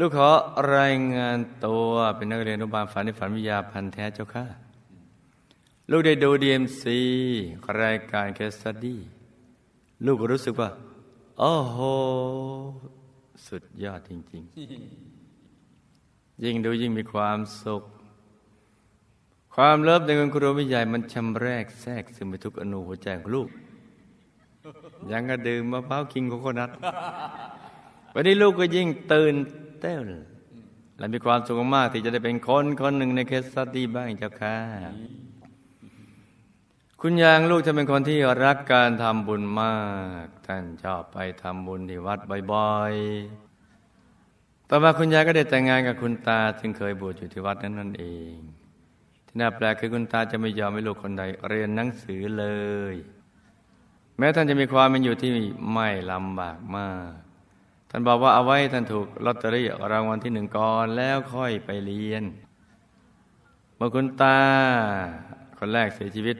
ลูกขอรายงานตัวเป็นนักเรียนอนุบาลฝันในฝันวิทยาพันแท้เจ้าค่ะ ลูกได้ดูดีเอ็มซีรายการแคสตดี้ลูกก็รู้สึกว่า โอ้โห สุดยอดจริง ๆ ยิ่งดูยิ่งมีความสุข ความเลิฟในคุณครูวิทยามันชำแรกแทรกซึมไปทุกอนูหัวใจของลูก ยังกระดื่มมะพร้าวคิงโคโคนัทวันนี้ลูกก็ยิ่งตื่น เต้นและมีความสุขมากที่จะได้เป็นคนคนหนึ่งในเคสสตี้บ้างเจ้าค่ะคุณยางลูกจะเป็นคนที่รักการทำบุญมาก ท่านชอบไปทำบุญที่วัดบ่อยๆ ต่อมาคุณยายก็ได้แต่งงานกับคุณตาซึ่งเคยบวชอยู่ที่วัดนั้นนั่นเอง ที่น่าแปลกคือคุณตาจะไม่ยอมให้ลูกคนใดเรียนหนังสือเลย แม้ท่านจะมีความเป็นอยู่ที่ไม่ลำบากมาก ท่านบอกว่าเอาไว้ท่านถูกลอตเตอรี่รางวัลที่หนึ่งก่อนแล้วค่อยไปเรียนเมื่อคุณตา คนแรกเสียชีวิต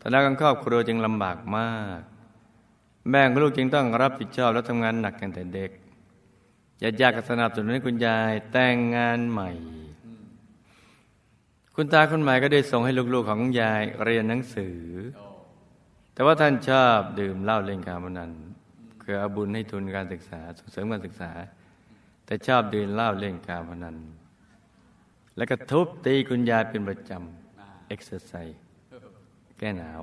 ฐานะของครอบครัวจึงลำบากมาก แม่ของลูกจึงต้องรับผิดชอบและทำงานหนักตั้งแต่เด็กญาติญาติก็สนับสนุนให้คุณยายแต่งงานใหม่ คุณตาคนใหม่ก็ได้ส่งให้ลูกๆของยายเรียนหนังสือ แต่ว่าท่านชอบดื่มเหล้าเล่นการพนัน คือเอาบุญให้ทุนการศึกษาส่งเสริมการศึกษา แต่ชอบดื่มเหล้าเล่นการพนัน แล้วก็ทุบตีคุณยายเป็นประจำ exercise แก้หนาว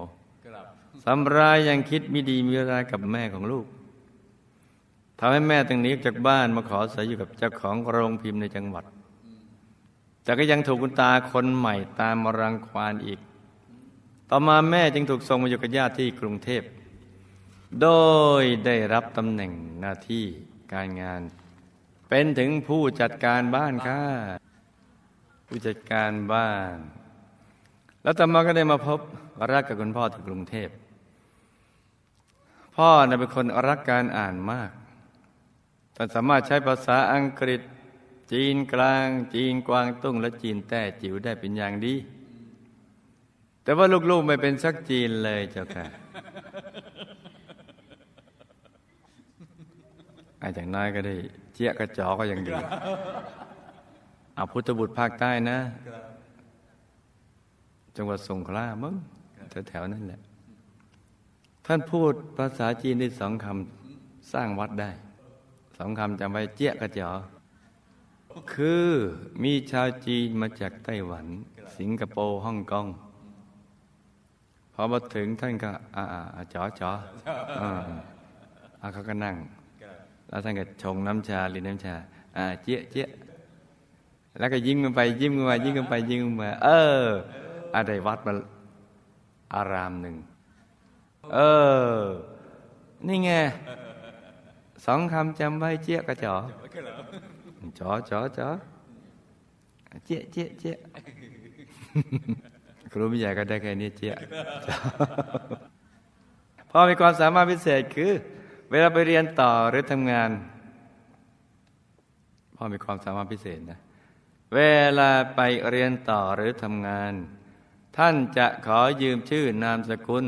ซ้ำร้ายยังคิดไม่ดีมิร้ายกับแม่ของลูกทำให้แม่ต้องหนีจากบ้านมาขออาศัยอยู่กับเจ้าของโรงพิมพ์ในจังหวัด แต่ก็ยังถูกคุณตาคนใหม่ตามมารังควานอีก ต่อมาแม่จึงถูกส่งมาอยู่กับญาติที่กรุงเทพ โดยได้รับตำแหน่งหน้าที่การงาน เป็นถึงผู้จัดการบ้านค่ะผู้จัดการบ้าน แล้วต่อมาก็ได้มาพบรักกับคุณพ่อที่กรุงเทพ พ่อเป็นคนรักการอ่านมากท่สามารถใช้ภาษาอังกฤษ จีนกลาง จีนกวางตุ้ง และจีนแต้จิ๋วได้เป็นอย่างดี แต่ว่าลูกๆไม่เป็นสักจีนเลยเจ้าค่ะ อาจากน้อยก็ได้ เจี๊ยกระจอก็ยังดีเอาพุทธบุตรภาคใต้นะ จังหวัดสงขลามั้งแถวๆนั่นแหละ ท่านพูดภาษาจีนได้สองคำสร้างวัดได้สองคำจำไว้เจี๊ยกระจอคือมีชาวจีนมาจากไต้หวัน สิงคโปร์ฮ่องกงพอมาถึงท่านก็ อ่าจ๋อจ๋ออ่าเขาก็นั่ง แล้วท่านก็ชงน้ำชาหรือน้ำชาอ่าเจี๊ยเจี๊ยแล้วก็ยิ้มกันไปยิ้มกันมายิ้มกันไปยิ้มกันมาเอออะไรวัดมาอารามหนึ่งเออ นี่ไงสองคำจำไว้เจี๊ยกระจอจอจอจอเจี๊ยเจี๊ยเจี๊ยครูไม่ใหญ่ก็ได้แค่นี้เจี๊ยพอมีความสามารถพิเศษคือ เวลาไปเรียนต่อหรือทำงานพ่อมีความสามารถพิเศษนะ เวลาไปเรียนต่อหรือทำงาน ท่านจะขอยืมชื่อนามสกุล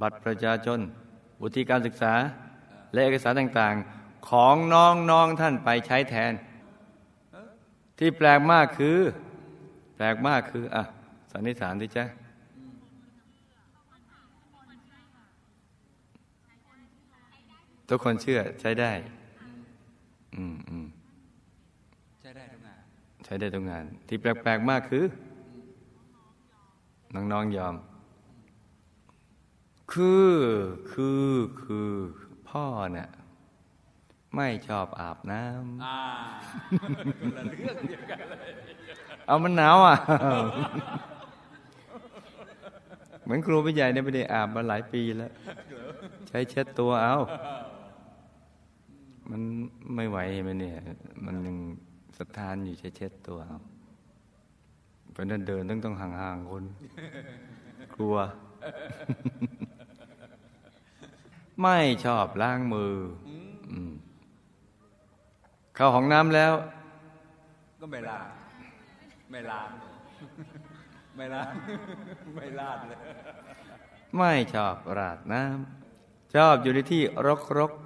บัตรประชาชน บุตรีการศึกษา และเอกสารต่างๆ ของน้องน้องท่านไปใช้แทน ที่แปลกมากคือ แปลกมากคืออะสันนิษฐานดิจ้ะ ทุกคนเชื่อใช้ได้ อืมอืมใช้ได้ทุกงาน ใช้ได้ทุกงาน ที่แปลกๆมากคือ น้องๆยอม คือคือคือพ่อเนี่ยไม่ชอบอาบน้อ่าคนละเรื่องเดียวกันเลยำเอามันหนาวอะ เหมือนครูพี่ใหญ่เนี่ยไม่ได้อาบมาหลายปีแล้ว ใช้เช็ดตัวเอา มันไม่ไหวมันเนี่ย มันยังสถานอยู่ใช้เช็ดตัวเอาเพราะนั้นเดินต้องต้องห่างๆคน กลัว ไม่ชอบล้างมืออืมเข้าห้องน้ำแล้ว ก็ไม่ล้างไม่ล้างไม่ล้างไม่ลาดเลย ไม่ชอบราดน้ำชอบอยู่ในที่รกรกอ่าๆ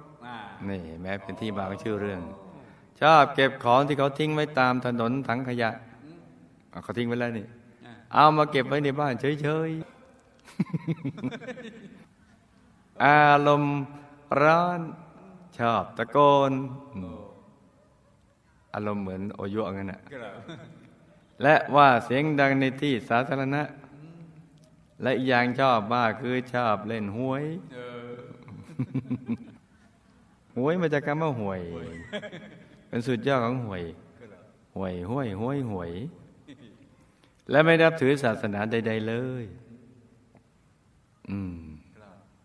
นี่แม้เป็นที่บางชื่อเรื่อง ชอบเก็บของที่เขาทิ้งไว้ตามถนนถังขยะเขาทิ้งไว้แล้วนี่ เอามาเก็บไว้ในบ้านเฉยๆ อารมณ์ร้อนชอบตะโกน อารมณ์เหมือนโอยุงั้นนะและว่าเสียงดังในที่สาธารณะ และอีกอย่างชอบมากคือชอบเล่นหวย หวยมาจากคำว่าหวย เป็นสุดยอดของหวยหวยห้วยห้วยหวย และไม่รับถือศาสนาใด ๆเลย อืม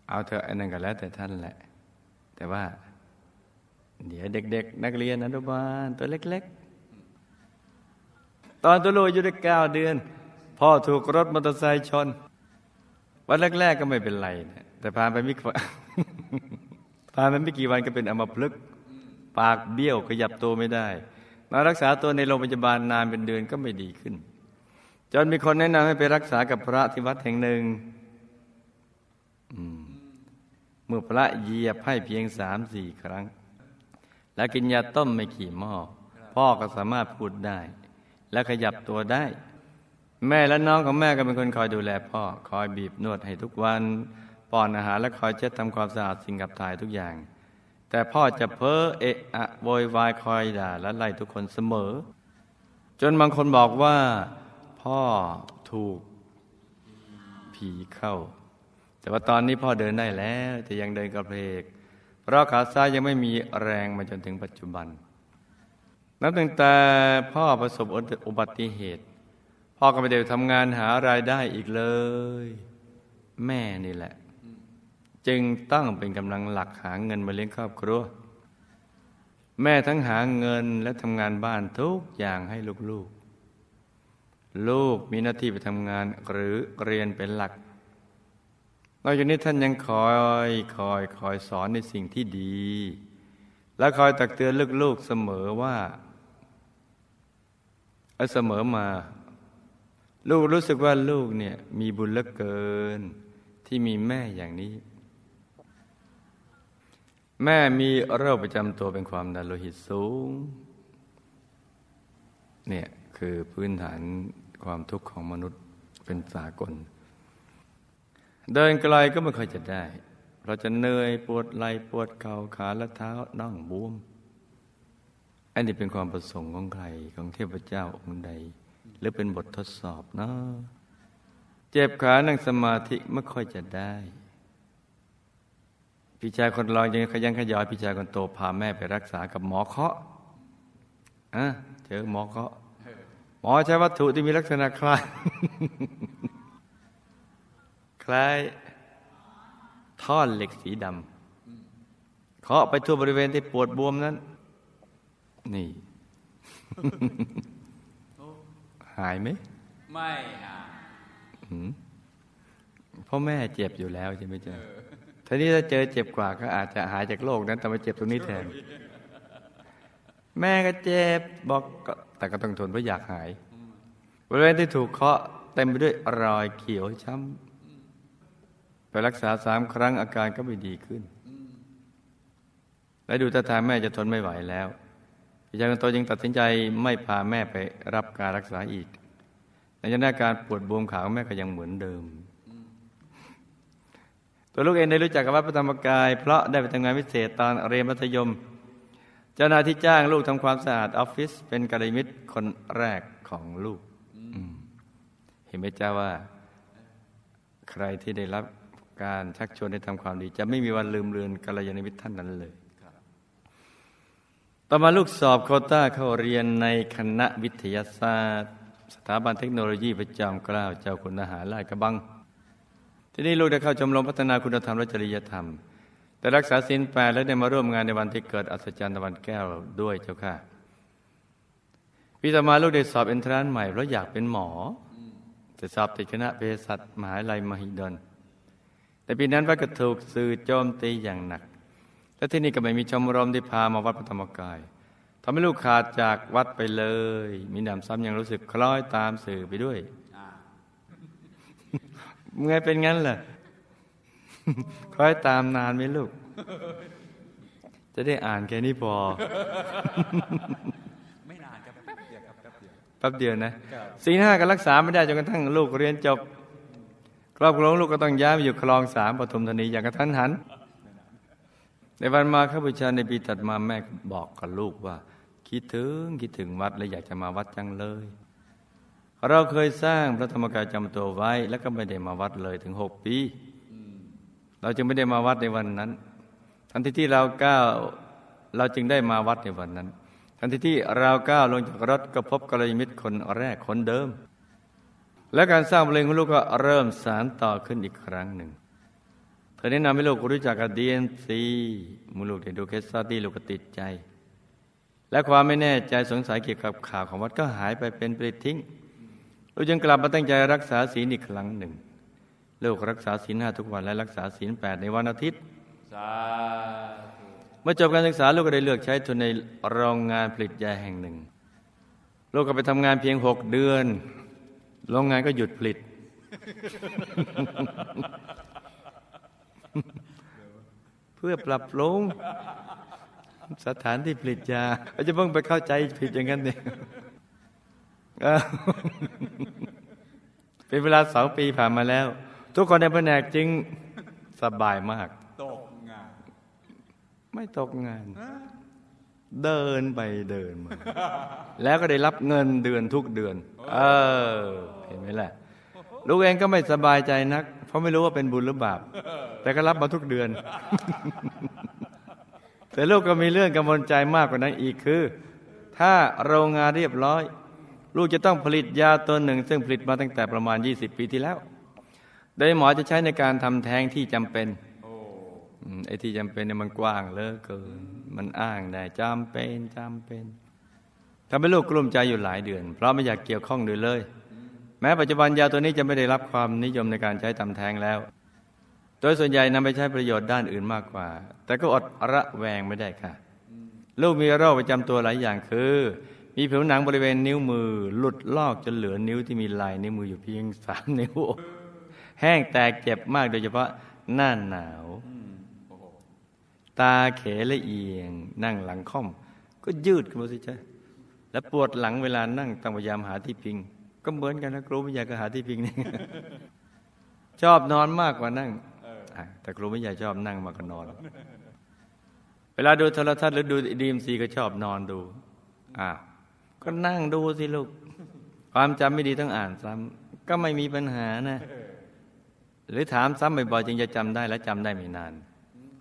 เอาเถอะอันนั้นก็แล้วแต่ท่านแหละ แต่ว่า เดี๋ยวเด็ก ๆ นักเรียนอนุบาลตัวเล็ก ๆ ตอนตัวลูกอายุได้เก้าเดือน พ่อถูกรถมอเตอร์ไซค์ชน วันแรก ๆ ก็ไม่เป็นไรนะแต่ผ่าไปไม่ ผ่านไปไม่กี่วันก็เป็นอัมพฤกษ์ปากเบี้ยวขยับตัวไม่ได้นอนรักษาตัวในโรงพยาบาลนานเป็นเดือนก็ไม่ดีขึ้น จนมีคนแนะนำให้ไปรักษากับพระที่วัดแห่งหนึ่งเมื่อพระเหยียบให้เพียงสามสี่ครั้ง แล้วกินยาต้มไม่กี่หม้อพ่อก็สามารถพูดได้ และขยับตัวได้ แม่และน้องของแม่ก็เป็นคนคอยดูแลพ่อ คอยบีบนวดให้ทุกวัน ป้อนอาหารและคอยเช็ดทำความสะอาดสิ่งกับถ่ายทุกอย่าง แต่พ่อจะเพ้อเอะอะโวยวายคอยด่าและไล่ทุกคนเสมอ จนบางคนบอกว่า พ่อถูกผีเข้า แต่ว่าตอนนี้พ่อเดินได้แล้วแต่ยังเดินกระเพกเพราะขาซ้ายยังไม่มีแรงมาจนถึงปัจจุบัน นับตั้งแต่พ่อประสบอุบัติเหตุ พ่อก็ไม่ได้ทำงานหารายได้อีกเลย แม่นี่แหละ จึงต้องเป็นกำลังหลักหาเงินมาเลี้ยงครอบครัว แม่ทั้งหาเงินและทำงานบ้านทุกอย่างให้ลูกๆลลูกมีหน้าที่ไปทำงานหรือเรียนเป็นหลักนอกจากนี้ท่านยังคอยคอยคอยสอนในสิ่งที่ดี และคอยตักเตือนลูกๆเสมอว่าเสมอมา ลูกรู้สึกว่าลูกเนี่ยมีบุญเหลือเกินที่มีแม่อย่างนี้ แม่มีโรคประจำตัวเป็นความดันโลหิตสูง เนี่ยคือพื้นฐานความทุกข์ของมนุษย์เป็นสากล เดินไกลก็ไม่ค่อยจะได้ เราจะเหนื่อยปวดไหล่ปวดเข่าขาและเท้าน่องบวม อันนี้เป็นความประสงค์ของใครของเทพเจ้าองค์ใด หรือเป็นบททดสอบเนาะเจ็บขานั่งสมาธิไม่ค่อยจะได้ พี่ชายคนรองยังขยันขยอยพี่ชายคนโตพาแม่ไปรักษากับหมอเคาะอะเจอหมอเคาะหมอใช้วัตถุที่มีลักษณะคล้ายคล้ายท่อนเหล็กสีดำเคาะไปทั่วบริเวณที่ปวดบวมนั้น นี่ หายไหม ไม่หายเพราะแม่เจ็บอยู่แล้วใช่ไหมจ๊ะ ทีนี้ถ้าเจอเจ็บกว่าก็อาจจะหายจากโรคนั้นแต่มาเจ็บตรงนี้แทน แม่ก็เจ็บบอกแต่ก็ต้องทนเพราะอยากหายบริเวณที่ถูกเคาะเต็มไปด้วยรอยเขียวช้ำไปรักษาสามครั้งอาการก็ไม่ดีขึ้น และดูท่าทางแม่จะทนไม่ไหวแล้วพี่ชายคนโตยังตัดสินใจไม่พาแม่ไปรับการรักษาอีกในขณะการปวดบวมขาของแม่ก็ยังเหมือนเดิม ตัวลูกเองได้รู้จักกับวัดพระธรรมกาย เพราะได้ไปทำงานพิเศษตอนเรียนมัธยม เจ้าหน้าที่จ้างลูกทำความสะอาดออฟฟิศเป็นกัลยาณมิตรคนแรกของลูก เห็นไหมเจ้าว่า ใครที่ได้รับการชักชวนให้ทำความดี จะไม่มีวันลืมเลือนกัลยาณมิตรท่านนั้นเลยต่อมาลูกสอบโคต้าเข้าเรียนในคณะวิทยาศาสตร์ สถาบันเทคโนโลยีประจอมเกล้าเจ้าคุณทหารลาดกระบัง ที่นี้ลูกได้เข้าชมรมพัฒนาคุณธรรมและจริยธรรม แต่รักษาศีลแปดและได้มาร่วมงานในวันที่เกิดอัศจรรย์ตะวันแก้วด้วยเจ้าค่ะพี่ต่อมาลูกได้สอบเอนทรานใหม่เพราะอยากเป็นหมอจะสอบติดคณะเภสัชมหาลัยมหิดล แต่ปีนั้นวัดก็ถูกสื่อโจมตีอย่างหนัก และที่นี่ก็ไม่มีชมรมที่พามาวัดพระธรรมกายทำให้ลูกขาดจากวัดไปเลย มีหนำซ้ำยังรู้สึกคล้อยตามสื่อไปด้วย เมื่อเป็นงั้นล่ะคอยตามนานไหมลูก จะได้อ่านแค่นี้พอ ไม่นานครับแป๊บเดียวครับแป๊บเดียวแป๊บเดียวนะครับศีลห้าก็รักษาไม่ได้จนกระทั่งลูกเรียนจบ ครอบครัวของลูกก็ต้องย้ายมาอยู่คลองสามปทุมธานีอย่างกระทันหัน ในวันมาข้าบูชาในปีตัดมาแม่ก็บอกกับลูกว่า คิดถึงคิดถึงวัดและอยากจะมาวัดจังเลย เราเคยสร้างพระธรรมกายจำตัวไว้ แล้วก็ไม่ได้มาวัดเลยถึงหกปี เราจึงไม่ได้มาวัดในวันนั้น ทันทีที่เราก้าวเราจึงได้มาวัดในวันนั้น ทันทีที่เราก้าวลงจากรถก็พบกัลยาณมิตรคนแรกคนเดิม และการสร้างบารมีของลูกก็เริ่มสานต่อขึ้นอีกครั้งหนึ่ง เธอแนะนำให้ลูกรู้จักกับ DMC เมื่อลูกได้ดู case study ลูกก็ติดใจ และความไม่แน่ใจสงสัยเกี่ยวกับข่าวของวัดก็หายไปเป็นปลิดทิ้ง ลูกจึงกลับมาตั้งใจรักษาศีลอีกครั้งหนึ่งลูกรักษาศีลห้าทุกวันและรักษาศีลแปดในวันอาทิตย์สาธุเมื่อจบการศึกษาลูกก็ได้เลือกใช้ทุนในโรงงานผลิตยาแห่งหนึ่ง ลูกก็ไปทำงานเพียงหกเดือนโรงงานก็หยุดผลิต เพื่อปรับปรุงสถานที่ผลิตยาเราจะเพิ่งไปเข้าใจผิดอย่างนั้นเนี่ย เออเป็นเวลาสองปีผ่านมาแล้ว ทุกคนในแผนกจึงสบายมาก ตกงาน ไม่ตกงาน เดินไปเดินมา แล้วก็ได้รับเงินเดือนทุกเดือน เออ เห็นไหมล่ะลูกเองก็ไม่สบายใจนัก เพราะไม่รู้ว่าเป็นบุญหรือบาป แต่ก็รับมาทุกเดือน แต่ลูกก็มีเรื่องกังวลใจมากกว่านั้นอีกคือ ถ้าโรงงานเรียบร้อย ลูกจะต้องผลิตยาตัวหนึ่ง ซึ่งผลิตมาตั้งแต่ประมาณ 20 ปีที่แล้ว โดยหมอจะใช้ในการทำแท้งที่จำเป็นอไอ้ที่จำเป็นเนี่ยมันกว้างเลือเกิน มันอ้างได้จำเป็นจำเป็นทำให้ลูกกลุ้มใจอยู่หลายเดือน เพราะไม่อยากเกี่ยวข้องด้วยเลย แม้ปัจจุบันยาตัวนี้จะไม่ได้รับความนิยมในการใช้ทำแท้งแล้ว โดยส่วนใหญ่นำไปใช้ประโยชน์ด้านอื่นมากกว่า แต่ก็อดระแวงไม่ได้ค่ะ ลูกมีโรคประจำตัวหลายอย่างคือ มีผิวหนังบริเวณนิ้วมือ หลุดลอกจนเหลือนิ้วที่มีลายนิ้วมืออยู่เพียงสามนิ้ว แห้งแตกเจ็บมากโดยเฉพาะหน้าหนาว ตาเขละเอียง นั่งหลังค่อม ก็ยืดขึ้นมาสิจ้ะแล้วปวดหลังเวลานั่งต้องพยายามหาที่พิง ก็เหมือนกันนะครูไม่อยากก็หาที่พิงนี่ชอบนอนมากกว่านั่งแต่ครูไม่อยากชอบนั่งมากกว่านอนเวลาดูโทรทัศน์หรือดูดีมซีก็ชอบนอนดูอ้าว ก็นั่งดูสิลูก ความจำไม่ดีต้องอ่านซ้ำก็ไม่มีปัญหานะ หรือถามซ้ำบ่อยๆจึงจะจำได้และจำได้ไม่นาน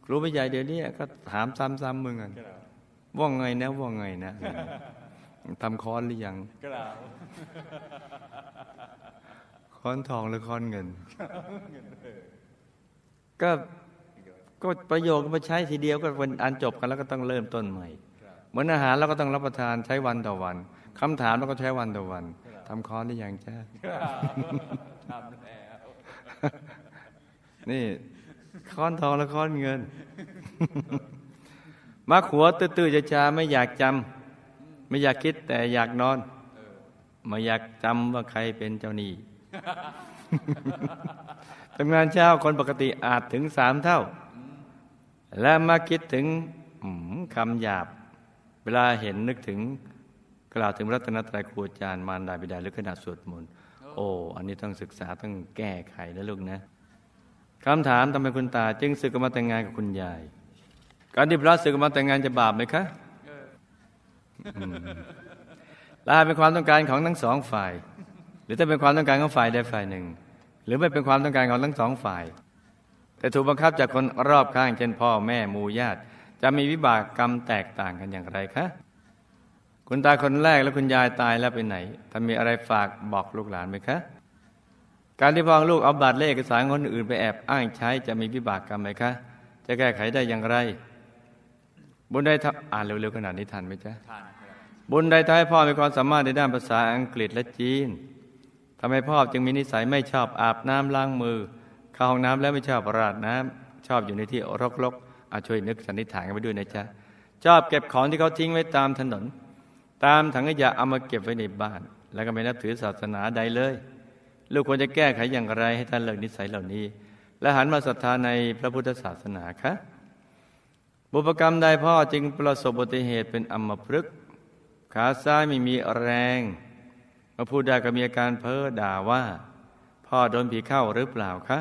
ครูผู้ใหญ่เดี๋ยวนี้ก็ถามซ้ำๆมึงกันว่าไงนะว่าไงนะทำค้อนหรือยังกล่าค้อนทองหรือค้อนเงิน ก็ก็ประโยคมาใช้ทีเดียวก็เป็นอันจบกันแล้วก็ต้องเริ่มต้นใหม่ เหมือนอาหารเราก็ต้องรับประทานใช้วันต่อวันคำถามเราก็ใช้วันต่อวันทำค้อนได้ยังจ้าทำแล้วนี่ค้อนทองและค้อนเงิน มาขัวตื้อๆจะชาไม่อยากจำไม่อยากคิดแต่อยากนอนไม่อยากจำว่าใครเป็นเจ้าหนี้ทำงานเช้าคนปกติอาจถึงสามเท่า และมาคิดถึงคำหยาบ เวลาเห็นนึกถึงกล่าวถึงรัตนตรัยครูอาจารย์มารดาบิดาหรือขณะสวดมนต์โอ้อันนี้ต้องศึกษาต้องแก้ไขนะลูกนะคำถามทำไมคุณตา จึงสึกมาแต่งงานกับคุณยาย การที่พระสึกมาแต่งงานจะบาปไหมคะลาเป็นความต้องการของทั้งสองฝ่าย หรือถ้าเป็นความต้องการของฝ่ายใดฝ่ายหนึ่ง หรือไม่เป็นความต้องการของทั้งสองฝ่าย แต่ถูกบังคับจากคนรอบข้างเช่นพ่อแม่มูญาติ จะมีวิบากกรรมแตกต่างกันอย่างไรคะ คุณตาคนแรกและคุณยายตายแล้วไปไหนท่านมีอะไรฝากบอกลูกหลานไหมคะ การที่พ่อลูกเอาบัตรเลขเอกสารคนอื่นไปแอบอ้างใช้จะมีวิบากกรรมไหมคะ จะแก้ไขได้อย่างไร บุญใดทำอ่านเร็วๆขนาดนี้ทันไหมจ๊ะทานครับบุญใดทำให้พ่อมีความสามารถในด้านภาษาอังกฤษและจีนทำให้พ่อจึงมีนิสัยไม่ชอบอาบน้ำล้างมือเข้าห้องน้ำแล้วไม่ชอบราดน้ำชอบอยู่ในที่รก ๆอาช่วยนึกสันนิษฐานกันไปด้วยนะจ๊ะชอบเก็บของที่เขาทิ้งไว้ตามถนน ตามถังขยะเอามาเก็บไว้ในบ้าน แล้วก็ไม่นับถือศาสนาใดเลย ลูกควรจะแก้ไขอย่างไรให้ท่านเลิกนิสัยเหล่านี้ และหันมาศรัทธาในพระพุทธศาสนาคะบบุพกรรมใดพ่อจึงประสบอุบัติเหตุเป็นอัมพฤกษ์ขาซ้ายไม่มีแรงมาพูดได้ก็มีอาการเพ้อด่าว่า พ่อโดนผีเข้าหรือเปล่าคะ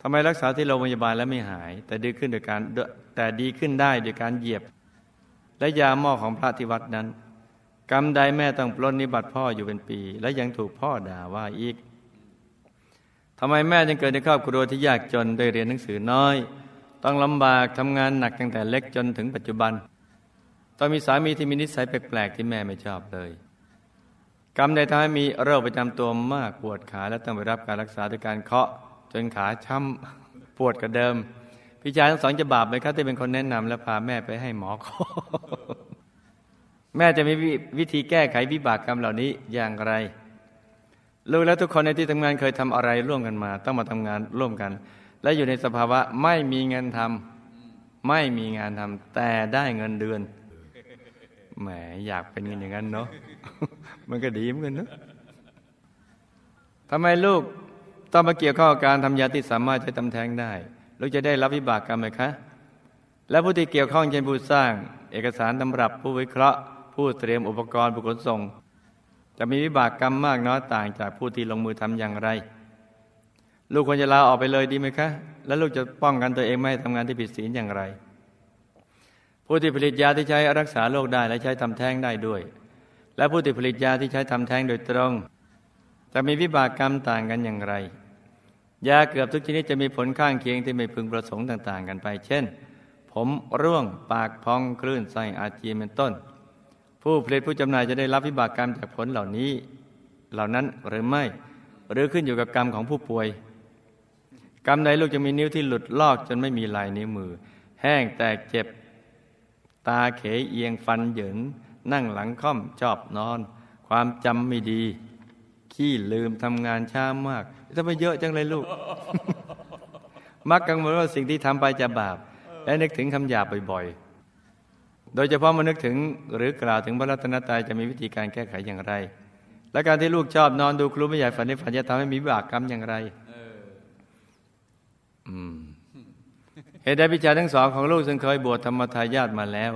ทำไมรักษาที่โรงพยาบาลแล้วไม่หาย แต่ดีขึ้นโดยการแต่ดีขึ้นได้โดยการเหยียบ และยาหม้อของพระที่วัดนั้น กรรมใดแม่ต้องปล้นนิบัติพ่ออยู่เป็นปี และยังถูกพ่อด่าว่าอีกทำไมแม่จึงเกิดในครอบครัวที่ยากจนได้เรียนหนังสือน้อย ต้องลำบากทำงานหนักตั้งแต่เล็กจนถึงปัจจุบัน ต้องมีสามีที่มีนิสัยแปลกๆที่แม่ไม่ชอบเลย กรรมใดทำให้มีโรคประจำตัวมากปวดขาและต้องไปรับการรักษาด้วยการเคาะ จนขาช้ำปวดกว่าเดิม พี่ชายทั้งสองจะบาปไหมครับที่เป็นคนแนะนำและพาแม่ไปให้หมอขอแม่จะมีวิธีแก้ไขวิบากกรรมเหล่านี้อย่างไรลูกและทุกคนในที่ทำงานเคยทำอะไรร่วมกันมา ต้องมาทำงานร่วมกัน และอยู่ในสภาวะไม่มีเงินทำไม่มีงานทำแต่ได้เงินเดือนแหมอยากเป็นเงินอย่างนั้นเนาะมันก็ดีเหมือนกันเนาะทำไมลูก ต้องมาเกี่ยวข้องการทำยาที่สามารถจะทำแท้งได้ลูกจะได้รับวิบากกรรมไหมคะ และผู้ที่เกี่ยวข้องเช่นผู้สร้าง เอกสารตำรับผู้วิเคราะห์ ผู้เตรียมอุปกรณ์ผู้ขนส่ง จะมีวิบากกรรมมากน้อยต่างจากผู้ที่ลงมือทำอย่างไร ลูกควรจะลาออกไปเลยดีไหมคะ แล้วลูกจะป้องกันตัวเองไม่ให้ทำงานที่ผิดศีลอย่างไร ผู้ที่ผลิตยาที่ใช้รักษาโรคได้และใช้ทำแท้งได้ด้วย และผู้ที่ผลิตยาที่ใช้ทำแท้งโดยตรง จะมีวิบากกรรมต่างกันอย่างไร ยาเกือบทุกชนิดจะมีผลข้างเคียงที่ไม่พึงประสงค์ต่างๆ กันไป เช่น ผมร่วงปากพองคลื่นไส้อาเจียนเป็นต้น ผู้ผลิตผู้จำหน่ายจะได้รับวิบากกรรมจากผลเหล่านี้ เหล่านั้นหรือไม่ หรือขึ้นอยู่กับกรรมของผู้ป่วย กรรมใดลูกจะมีนิ้วที่หลุดลอกจนไม่มีลายนิ้วมือ แห้งแตกเจ็บ ตาเขยเอียงฟันเหยินนั่งหลังค่อมชอบนอน ความจำไม่ดี ขี้ลืมทำงานช้ามาก ทำไมเยอะจังเลยลูก มักกังวลว่าสิ่งที่ทำไปจะบาป และนึกถึงคำหยาบบ่อยๆ โดยเฉพาะมานึกถึงหรือกล่าวถึงพระรัตนตรัยจะมีวิธีการแก้ไขอย่างไร และการที่ลูกชอบนอนดูครูไม่ใหญ่ฝันในฝันจะทำให้มีบากกรรมอย่างไรเหตุใดพิจารทั้งสองของลูกซึ่งเคยบวชธรรมทายาทมาแล้ว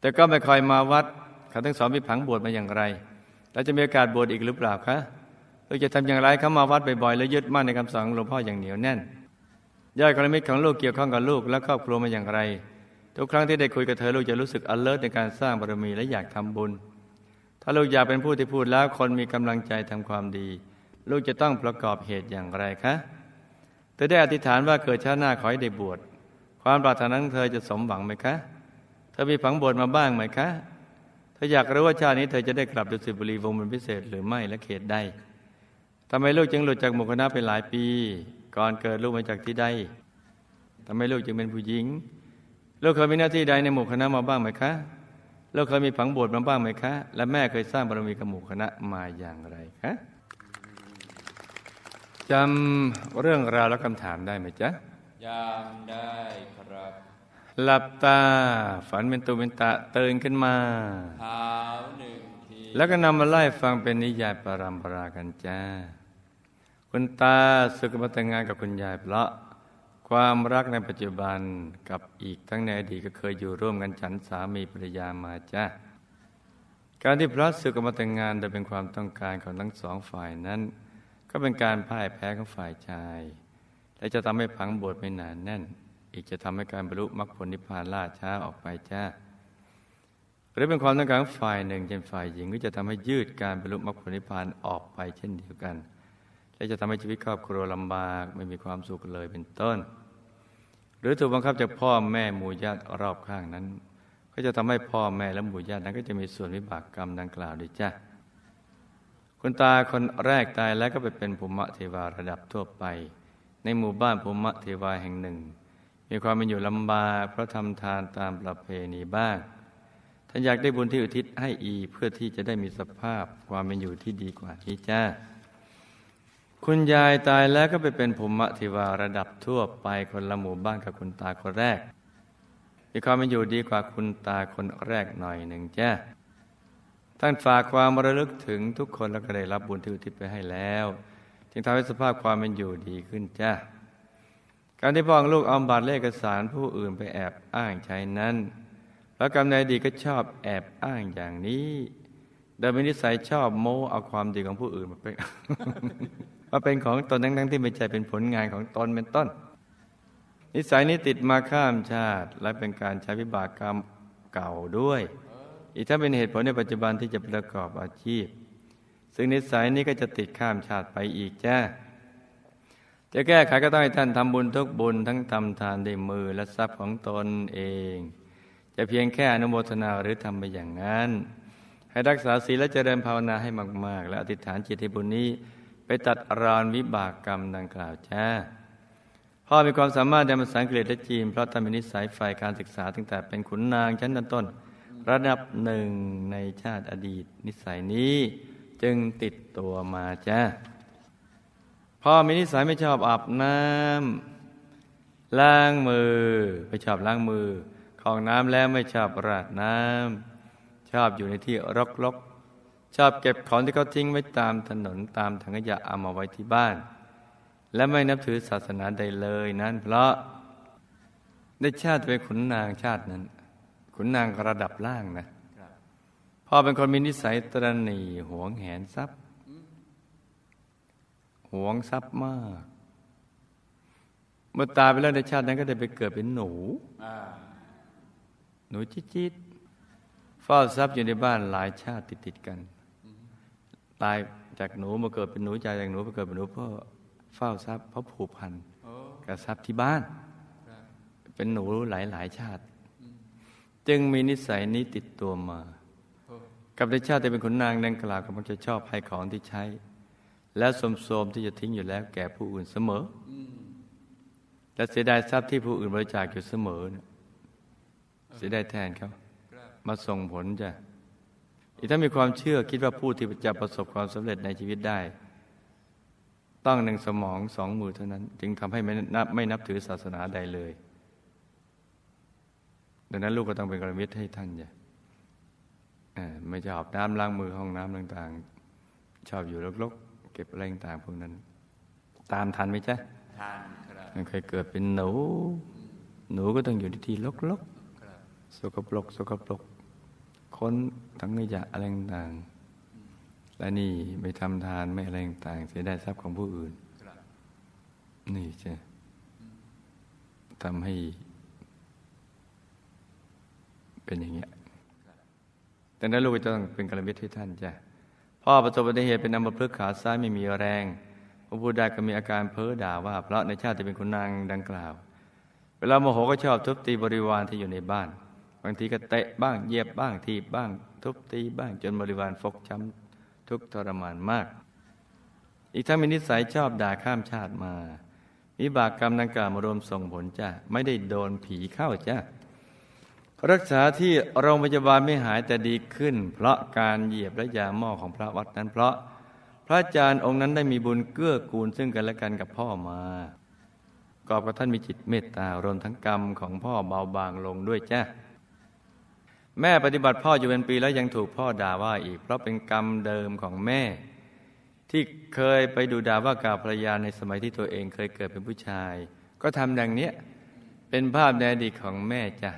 แต่ก็ไม่คอยมาวัดเขาทั้งสองมีผังบวชมาอย่างไร แล้วจะมีโอกาสบวชอีกหรือเปล่าคะ ลูกจะทำอย่างไรเขามาวัดบ่อยๆแล้วยึดมั่นในคำสอนของหลวงพ่ออย่างเหนียวแน่นย่อยกรมิตของลูกเกี่ยวข้องกับลูกและครอบครัวมาอย่างไร ทุกครั้งที่ได้คุยกับเธอลูกจะรู้สึก alert ในการสร้างบารมีและอยากทำบุญ ถ้าลูกอยากเป็นผู้ที่พูดแล้วคนมีกำลังใจทำความดี ลูกจะต้องประกอบเหตุอย่างไรคะเธอได้อธิษฐานว่าเกิดชาติหน้าขอให้ได้บวชความปรารถนาของเธอจะสมหวังไหมคะ เธอมีผังบวชมาบ้างไหมคะ เธออยากรู้ว่าชาตินี้เธอจะได้กลับดุสิตบุรีวงเป็นพิเศษหรือไม่และเขตใด ทำไมลูกจึงหลุดจากหมู่คณะไปหลายปี ก่อนเกิดลูกมาจากที่ใดทำไมลูกจึงเป็นผู้หญิงเราเคยมีหน้าที่ใดในหมู่คณะมาบ้างไหมคะเราเคยมีผังบวชมาบ้างไหมคะ และแม่เคยสร้างบารมีกับหมู่คณะมาอย่างไรคะจำเรื่องราวและคำถามได้ไหมจ๊ะจำได้ครับ หลับตาฝันเป็นตัวเป็นตะตื่นขึ้นมาเท้าหนึ่งที แล้วก็นำมาไล่ฟังเป็นนิยายปรามปรากันจ้า คุณตาสึกมาแต่งงานกับคุณยายเพราะ ความรักในปัจจุบันกับอีกทั้งในอดีตก็เคยอยู่ร่วมกันฉันสามีภรรยามาจ้าการที่พระสึกมาแต่งงานโดยเป็นความต้องการของทั้งสองฝ่ายนั้น ก็เป็นการพ่ายแพ้ของฝ่ายชาย และจะทำให้พังบวชไม่นานแน่น อีกจะทำให้การบรรลุมรรคผลนิพพานล่าช้าออกไปจ้า หรือเป็นความต้องการฝ่ายหนึ่งเช่นฝ่ายหญิงก็จะทำให้ยืดการบรรลุมรรคผลนิพพานออกไปเช่นเดียวกัน และจะทำให้ชีวิตครอบครัวลำบากไม่มีความสุขเลยเป็นต้น หรือถูกบังคับจากพ่อแม่หมู่ญาติรอบข้างนั้น ก็จะทำให้พ่อแม่และหมู่ญาตินั้น ก็จะมีส่วนวิบากกรรมดังกล่าวด้วยจ้ะคุณตาคนแรกตายแล้วก็ไปเป็นภูมิเทวาระดับทั่วไป ในหมู่บ้านภูมิเทวาแห่งหนึ่ง มีความเป็นอยู่ลำบากเพราะทำทานตามประเพณีบ้าง ท่านอยากได้บุญที่อุทิศให้อีเพื่อที่จะได้มีสภาพความเป็นอยู่ที่ดีกว่านี้จ้าคุณยายตายแล้วก็ไปเป็นภูมิทิวาระดับทั่วไปคนละหมู่บ้านกับคุณตาคนแรกมีความเป็นอยู่ดีกว่าคุณตาคนแรกหน่อยหนึ่งจ้าท่านฝากความระลึกถึงทุกคนแล้วก็ได้รับบุญที่อุทิศไปให้แล้ว จึงทำให้สภาพความเป็นอยู่ดีขึ้นจ้าการที่พ่อของลูกเอาบัตรเลขเอกสารผู้อื่นไปแอบอ้างใช้นั้น แล้วกรรมในอดีตก็ชอบแอบอ้างอย่างนี้โดยมีนิสัยชอบโม้เอาความดีของผู้อื่นมาเป็นมาเป็นของตนทั้งๆที่ไม่ใช่เป็นผลงานของตนเป็นต้น นิสัยนี้ติดมาข้ามชาติ และเป็นการใช้วิบากกรรมเก่าด้วย อีกถ้าเป็นเหตุผลในปัจจุบันที่จะประกอบอาชีพ ซึ่งนิสัยนี้ก็จะติดข้ามชาติไปอีกจ้าจะแก้ไขก็ต้องให้ท่านทำบุญทุกบุญทั้งทำทานด้วยมือและทรัพย์ของตนเอง จะเพียงแค่อนุโมทนาหรือทำไปอย่างนั้น ให้รักษาศีลและเจริญภาวนาให้มาก ๆ และอธิษฐานจิตที่บุญนี้ ไปตัดรอนวิบากกรรมดังกล่าวจ้าพ่อมีความสามารถในภาษาอังกฤษและจีน เพราะท่านมีนิสัยฝ่ายการศึกษาตั้งแต่เป็นขุนนางชั้นต้นระดับหนึ่งในชาติอดีต นิสัยนี้ จึงติดตัวมาจ้าพ่อมีนิสัยไม่ชอบอาบน้ำล้างมือไม่ชอบล้างมือ องน้ำแล้วไม่ชอบราดน้ำชอบอยู่ในที่รกๆ ชอบเก็บของที่เขาทิ้งไว้ตามถนนตามถังขยะเอามาไว้ที่บ้าน และไม่นับถือศาสนาใดเลยนั้น เพราะได้ชาติเป็นขุนนางชาตินั้น ขุนนางระดับล่างนะพ่อเป็นคนมีนิสัยตรณีหวงแหนทรัพย์หวงทรัพย์มาก เมื่อตายไปแล้วในชาตินั้นก็ได้ไปเกิดเป็นหนู หนูจิตๆเฝ้าทรัพย์อยู่ในบ้านหลายชาติติดๆกัน ตายจากหนูมาเกิดเป็นหนูใจจากหนูไปเกิดเป็นหนูเพราะเฝ้าทรัพย์เพราะผูกพันกับทรัพย์ที่บ้าน เป็นหนูหลายๆชาติ จึงมีนิสัยนี้ติดตัวมา กับในชาติที่เป็นขุนนางดังกล่าวก็มันจะชอบให้ของที่ใช้ แล้วสมโสมที่จะทิ้งอยู่แล้วแก่ผู้อื่นเสมอ และเสียดายทรัพย์ที่ผู้อื่นบริจาคอยู่เสมอเนี่ย เสียได้แทนเขามาส่งผลจ้ะอีกถ้ามีความเชื่อคิดว่าผู้ที่จะประสบความสำเร็จในชีวิตได้ ต้องหนึ่งสมองสองมือเท่านั้น จึงทำให้ไม่นับไม่นับถือศาสนาใดเลย ดังนั้นลูกก็ต้องเป็นกรมิตรให้ท่านจ้ะไม่ชอบน้ำล้างมือห้องน้ำต่างๆ ชอบอยู่ลกๆ เก็บอะไรต่างๆพวกนั้น ตามทันไหมจ๊ะทันครับมันเคยเกิดเป็นหนู หนูก็ต้องอยู่ที่ลกๆ สกปรกสกปรก ค้นทั้งขยะอะไรต่างและนี่ไม่ทำทานไม่อะไรต่างเสียได้ทรัพย์ของผู้อื่น นี่ใช่ทำให้ เป็นอย่างเงี้ยแต่นั้นลูกจะต้องเป็นกระมิตรให้ท่านจ้ะพ่อประสบอุบัติเหตุเป็นอัมพฤกษ์ขาซ้ายไม่มีแรงผู้พูดได้ก็มีอาการเพ้อด่าว่า เพราะในชาติจะเป็นคุณนางดังกล่าว เวลาโมโหก็ชอบทุบตีบริวารที่อยู่ในบ้านบางทีก็เตะบ้างเย็บบ้างทีบบ้าง ทุบตีบ้างจนบริวารฟกช้ำทุกทรมานมาก อีกทั้งมีนิสัยชอบด่าข้ามชาติมาวิบากกรรมดังกล่าวมารวมส่งผลจ้าไม่ได้โดนผีเข้าจ้ารักษาที่โรงพยาบาลไม่หายแต่ดีขึ้น เพราะการเหยียบและยาหม้อของพระวัดนั้น เพราะพระอาจารย์องค์นั้นได้มีบุญเกื้อกูลซึ่งกันและกันกับพ่อมากอบกับท่านมีจิตเมตตารวมทั้งกรรมของพ่อเบาบางลงด้วยจ้า แม่ปฏิบัติพ่ออยู่เป็นปีแล้วยังถูกพ่อด่าว่าอีก เพราะเป็นกรรมเดิมของแม่ ที่เคยไปดูด่าว่ากาภรรยาในสมัยที่ตัวเองเคยเกิดเป็นผู้ชาย ก็ทำดังเนี้ยเป็นภาพในอดีตของแม่จ้ะ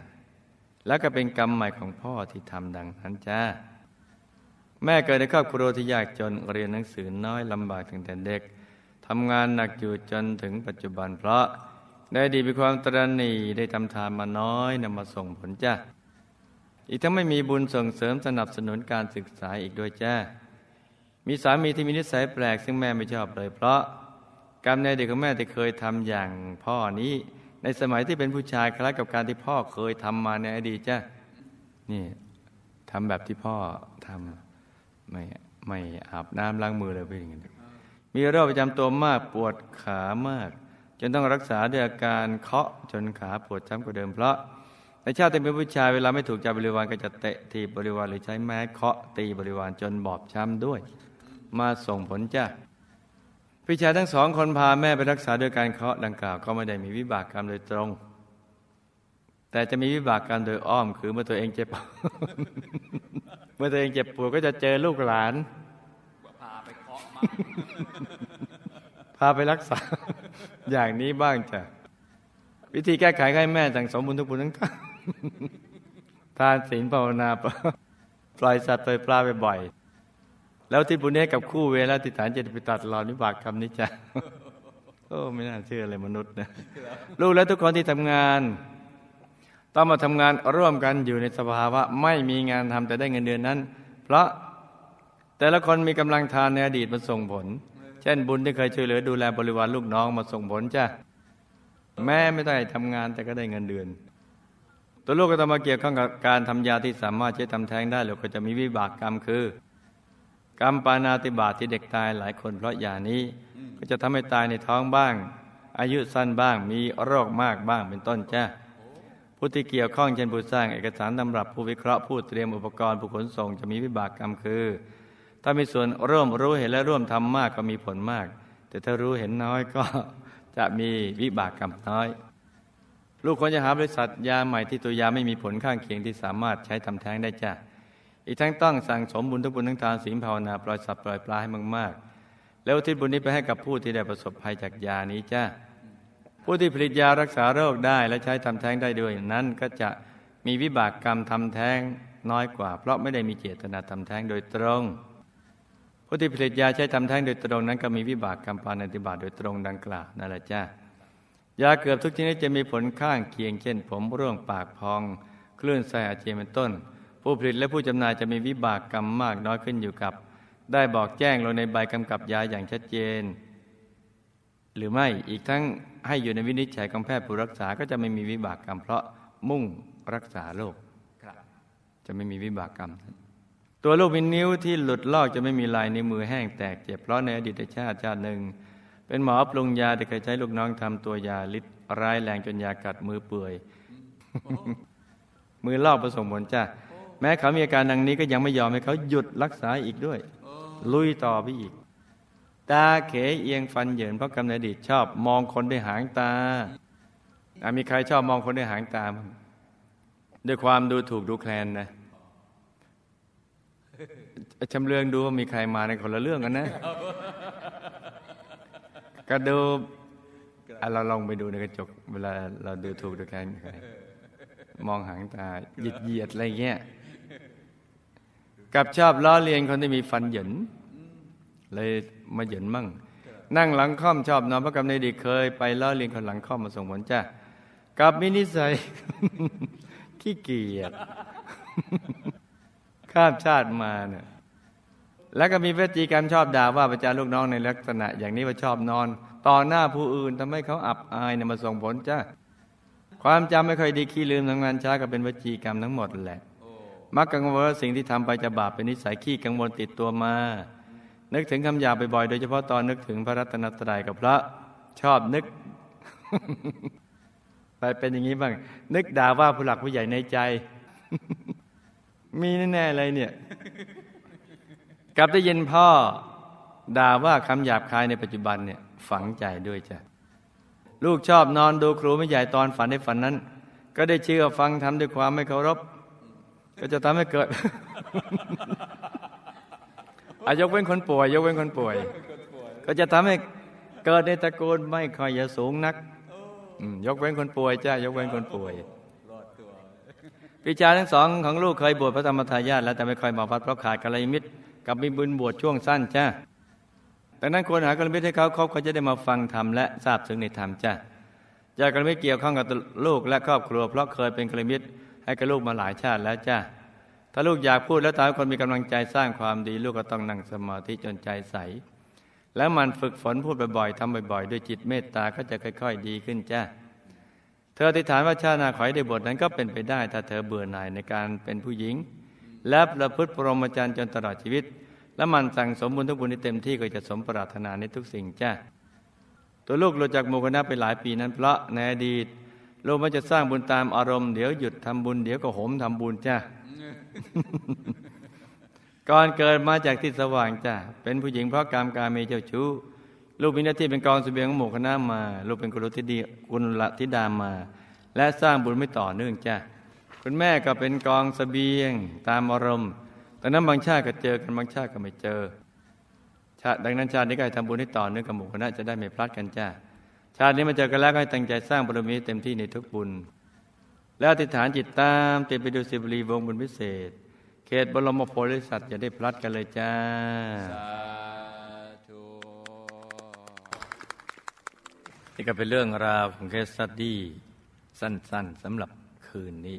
แล้วก็เป็นกรรมใหม่ของพ่อที่ทำดังนั้นจ้าแม่เกิดในครอบครัวที่ยากจนเรียนหนังสือน้อยลำบากตั้งแต่เด็กทำงานหนักอยู่จนถึงปัจจุบันเพราะได้ดีมีความตรณีได้ทำทานมาน้อยนำมาส่งผลจ้า อีกทั้งไม่มีบุญส่งเสริมสนับสนุนการศึกษาอีกด้วยจ้ามีสามีที่มีนิสัยแปลกซึ่งแม่ไม่ชอบเลย เพราะกรรมในเด็กของแม่ที่เคยทำอย่างพ่อนี้ ในสมัยที่เป็นผู้ชายคล้ายกับการที่พ่อเคยทำมาในอดีตจ้านี่ทำแบบที่พ่อทำไม่ไม่อาบน้ำล้างมือเลยเป็นอย่างนี้มีโรคประจำตัวมากปวดขามาก จนต้องรักษาด้วยอาการเคาะจนขาปวดช้ำกว่าเดิมเพราะ ในชาติเป็นผู้ชายเวลาไม่ถูกใจบริวารก็จะเตะทีบริวารหรือใช้ไม้เคาะตีบริวารจนบอบช้ำด้วย มาส่งผลจ้าพี่ชายทั้งสองคนพาแม่ไปรักษาด้วยการเคาะดังกล่าวก็ไม่ได้มีวิบากกรรมโดยตรง แต่จะมีวิบากกรรมโดยอ้อม คือเมื่อตัวเองเจ็บเมื่อตัวเองเจ็บปวดก็จะเจอลูกหลานพาไปเคาะพาไปรักษาอย่างนี้บ้างจ้ะวิธีแก้ไขให้แม่สั่งสมบุญทุกบุญทั้งท ทานศีลภาวนาปล่อยสัตว์ปล่อยปลาบ่อยๆแล้วที่บุญนี้กับคู่เวลาติฐานเจตปิตัดหลอนิบากคำนี้จ้ะโอ้ไม่น่าเชื่อเลยมนุษย์นะลูกและทุกคนที่ทำงาน ต้องมาทำงานร่วมกันอยู่ในสภาวะไม่มีงานทำแต่ได้เงินเดือนนั้น เพราะแต่ละคนมีกำลังทานในอดีตมันส่งผล เช่นบุญที่เคยช่วยเหลือดูแลบริวารลูกน้องมาส่งผลจ้ะแม่ไม่ได้ทำงานแต่ก็ได้เงินเดือน ตัวลูกก็ต้องมาเกี่ยวข้องกับการทำยาที่สามารถใช้ทำแท้งได้หรือก็จะมีวิบากกรรมคือ กรรมปานาติบาตที่เด็กตายหลายคนเพราะยานี้ ก็จะทำให้ตายในท้องบ้าง อายุสั้นบ้าง มีโรคมากบ้างเป็นต้นจ้าผู้ที่เกี่ยวข้องเช่นผู้สร้างเอกสารตำรับผู้วิเคราะห์ผู้เตรียมอุปกรณ์ผู้ขนส่งจะมีวิบากกรรมคือ ถ้ามีส่วนร่วมรู้เห็นและร่วมทำมากก็มีผลมาก แต่ถ้ารู้เห็นน้อยก็จะมีวิบากกรรมน้อย ลูกควรจะหาบริษัทยาใหม่ที่ตัวยาไม่มีผลข้างเคียงที่สามารถใช้ทำแท้งได้จ้าอีกทั้งต้องสั่งสมบุญทุกบุญทั้งทานศีลภาวนาปล่อยสัตว์ปล่อยปลาให้มากๆ แล้วทิศบุญนี้ไปให้กับผู้ที่ได้ประสบภัยจากยานี้จ้าผู้ที่ผลิตยารักษาโรคได้และใช้ทำแท้งได้ด้วยนั้นก็จะมีวิบากกรรมทำแท้งน้อยกว่า เพราะไม่ได้มีเจตนาทำแท้งโดยตรงผู้ที่ผลิตยาใช้ทำแท้งโดยตรงนั้นก็มีวิบากกรรมปานาติบาตโดยตรงดังกล่าวนั่นแหละจ้า ยาเกือบทุกชนิดจะมีผลข้างเคียงเช่น ผมร่วงปากพอง คลื่นไส้อาเจียนเป็นต้น ผู้ผลิตและผู้จำหน่ายจะมีวิบากกรรมมากน้อยขึ้นอยู่กับ ได้บอกแจ้งลงในใบกำกับยาอย่างชัดเจน หรือไม่อีกทั้งให้อยู่ในวินิจฉัยของแพทย์ผู้รักษาก็จะไม่มีวิบากกรรมเพราะมุ่งรักษาโรคจะไม่มีวิบากกรรม ตัวลูกมีนิ้วที่หลุดลอกจะไม่มีลายในมือแห้งแตกเจ็บเพราะในอดีตชาติชาติหนึ่ง เป็นหมอปรุงยาแต่เคยใช้ลูกน้องทำตัวยาลิดร้ายแรงจนยากัดมือเปื่อย มือลอกผสมผลจ้าแม้เขามีอาการดังนี้ก็ยังไม่ยอมให้เขาหยุดรักษาอีกด้วย ลุยต่อไปอีก ตาเขเอียงฟันเหยินเพราะกำเนิดดีชอบ มองคนด้วยหางตาอามีใครชอบมองคนด้วยหางตาบ้างด้วยความดูถูกดูแคลนนะชำเลืองดูว่ามีใครมาในคนละเรื่องกันนะ ก็ดูเราลองไปดูในกระจก เวลาเราดูถูกดูแคลนใครมองหางตาเหยียดเหยียดอะไรเงี้ยกับชอบล้อเลียนคนที่มีฟันเหยินเลยมาเหยินมั่ง นั่งหลังค่อมชอบนอนพระกรรมในดีเคยไปล้อเลียนคนหลังค่อมมาส่งผลจ้ากับมินิสัยขี้เกียจข้ามชาติมาเนี่ย แล้วก็มีพฤติกรรมชอบด่าว่าประจานลูกน้องในลักษณะ อย่างนี้ว่าชอบนอน ต่อหน้าผู้อื่นทำให้เขาอับอายนี่ยมาส่งผลจ้าความจำไม่ค่อยดีขี้ลืมทำงานช้าก็เป็นวจีกรรมทั้งหมดแหละ มักกังวลว่าสิ่งที่ทำไปจะบาปเป็นนิสัยขี้กังวลติดตัวมา นึกถึงคำหยาบบ่อยๆโดยเฉพาะตอนนึกถึงพระรัตนตรัยกับพระชอบนึกไปเป็นอย่างนี้บ้าง นึกด่าว่าผู้หลักผู้ใหญ่ในใจ มีแน่ๆเลยเนี่ย กลับได้ยินพ่อด่าว่าคำหยาบคายในปัจจุบันเนี่ยฝังใจด้วยจ้ะลูกชอบนอนดูครูไม่ใหญ่ตอนฝันในฝันนั้น ก็ได้เชื่อฟังทำด้วยความไม่เคารพ ก็จะทำให้เกิดอายกเว้นคนป่วย ยกเว้นคนป่วย ก็จะทำให้เกิดในตระกูลไม่ค่อยจะสูงนักยกเว้นคนป่วยจ้ายกเว้นคนป่วยพิจารทั้งสองของลูกเคยบวชพระธรรมทายาทแล้วแต่ไม่ค่อยมาพัดเพราะขาดกัลยาณมิตร กับมีบุญบวชช่วงสั้นจ้าดังนั้นควรหากรมิตรให้เขาเขาเขาจะได้มาฟังธรรมและทราบถึงในธรรมจ้าจะกกรมิตรเกี่ยวข้องกับลูกและครอบครัว เพราะเคยเป็นกรมิตรให้กับลูกมาหลายชาติแล้วจ้าถ้าลูกอยากพูดแล้วตามคนมีกำลังใจสร้างความดี ลูกก็ต้องนั่งสมาธิจนใจใส แล้วมันฝึกฝนพูดบ่อยๆทำบ่อยๆ ด้วยจิตเมตตาก็จะค่อย ๆ ดีขึ้นจ้าเธออธิษฐานว่าชาตินาขอให้ได้บทนั้นก็เป็นไปได้ ถ้าเธอเบื่อหน่ายในการเป็นผู้หญิง และประพฤติปรมจารย์จนตลอดชีวิต และมันสั่งสมบุญทุกบุญที่เต็มที่ก็จะสมปรารถนาในทุกสิ่งจ้าตัวลูกหลุดจากโมคณะไปหลายปีนั้น เพราะในอดีตลูกมันจะสร้างบุญตามอารมณ์เดี๋ยวหยุดทำบุญเดี๋ยวก็โหมทำบุญจ้าก่อนเกิดมาจากที่สว่างจ้าเป็นผู้หญิงเพราะกรรมการมีเจ้าชู้ลูกมีหน้าที่เป็นกองสเสบียงของหมู่คณะมา ลูกเป็นกุลธิดีกุลธิดามา และสร้างบุญไม่ต่อเนื่องจ้า คุณแม่ก็เป็นกองสเสบียงตามอารมณ์ดังนั้นบางชาติก็เจอกันบางชาติก็ไม่เจอชาติดังนั้นชาตินี้ก็ให้ทำบุญให้ต่อเนื่องกับหมู่คณะจะได้ไม่พลัดกันจ้าชาตินี้มาเจอกันแล้วก็ให้ตั้งใจสร้างบารมีเต็มที่ในทุกบุญ แล้วอธิษฐานจิตตามติดไปดุสิตบุรีวงบุญพิเศษ เขตบรมโพธิสัตว์อย่าได้พลัดกันเลยจ้านี่ก็เป็นเรื่องราวของ case study สั้นๆสำหรับคืนนี้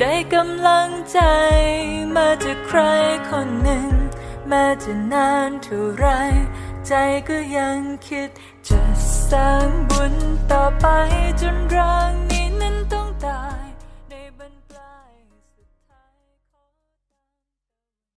ได้กำลังใจ มาจากใครคนหนึ่งแม้จะนานเท่าไร ใจก็ยังคิดจะสร้างบุญต่อไปจนร่าง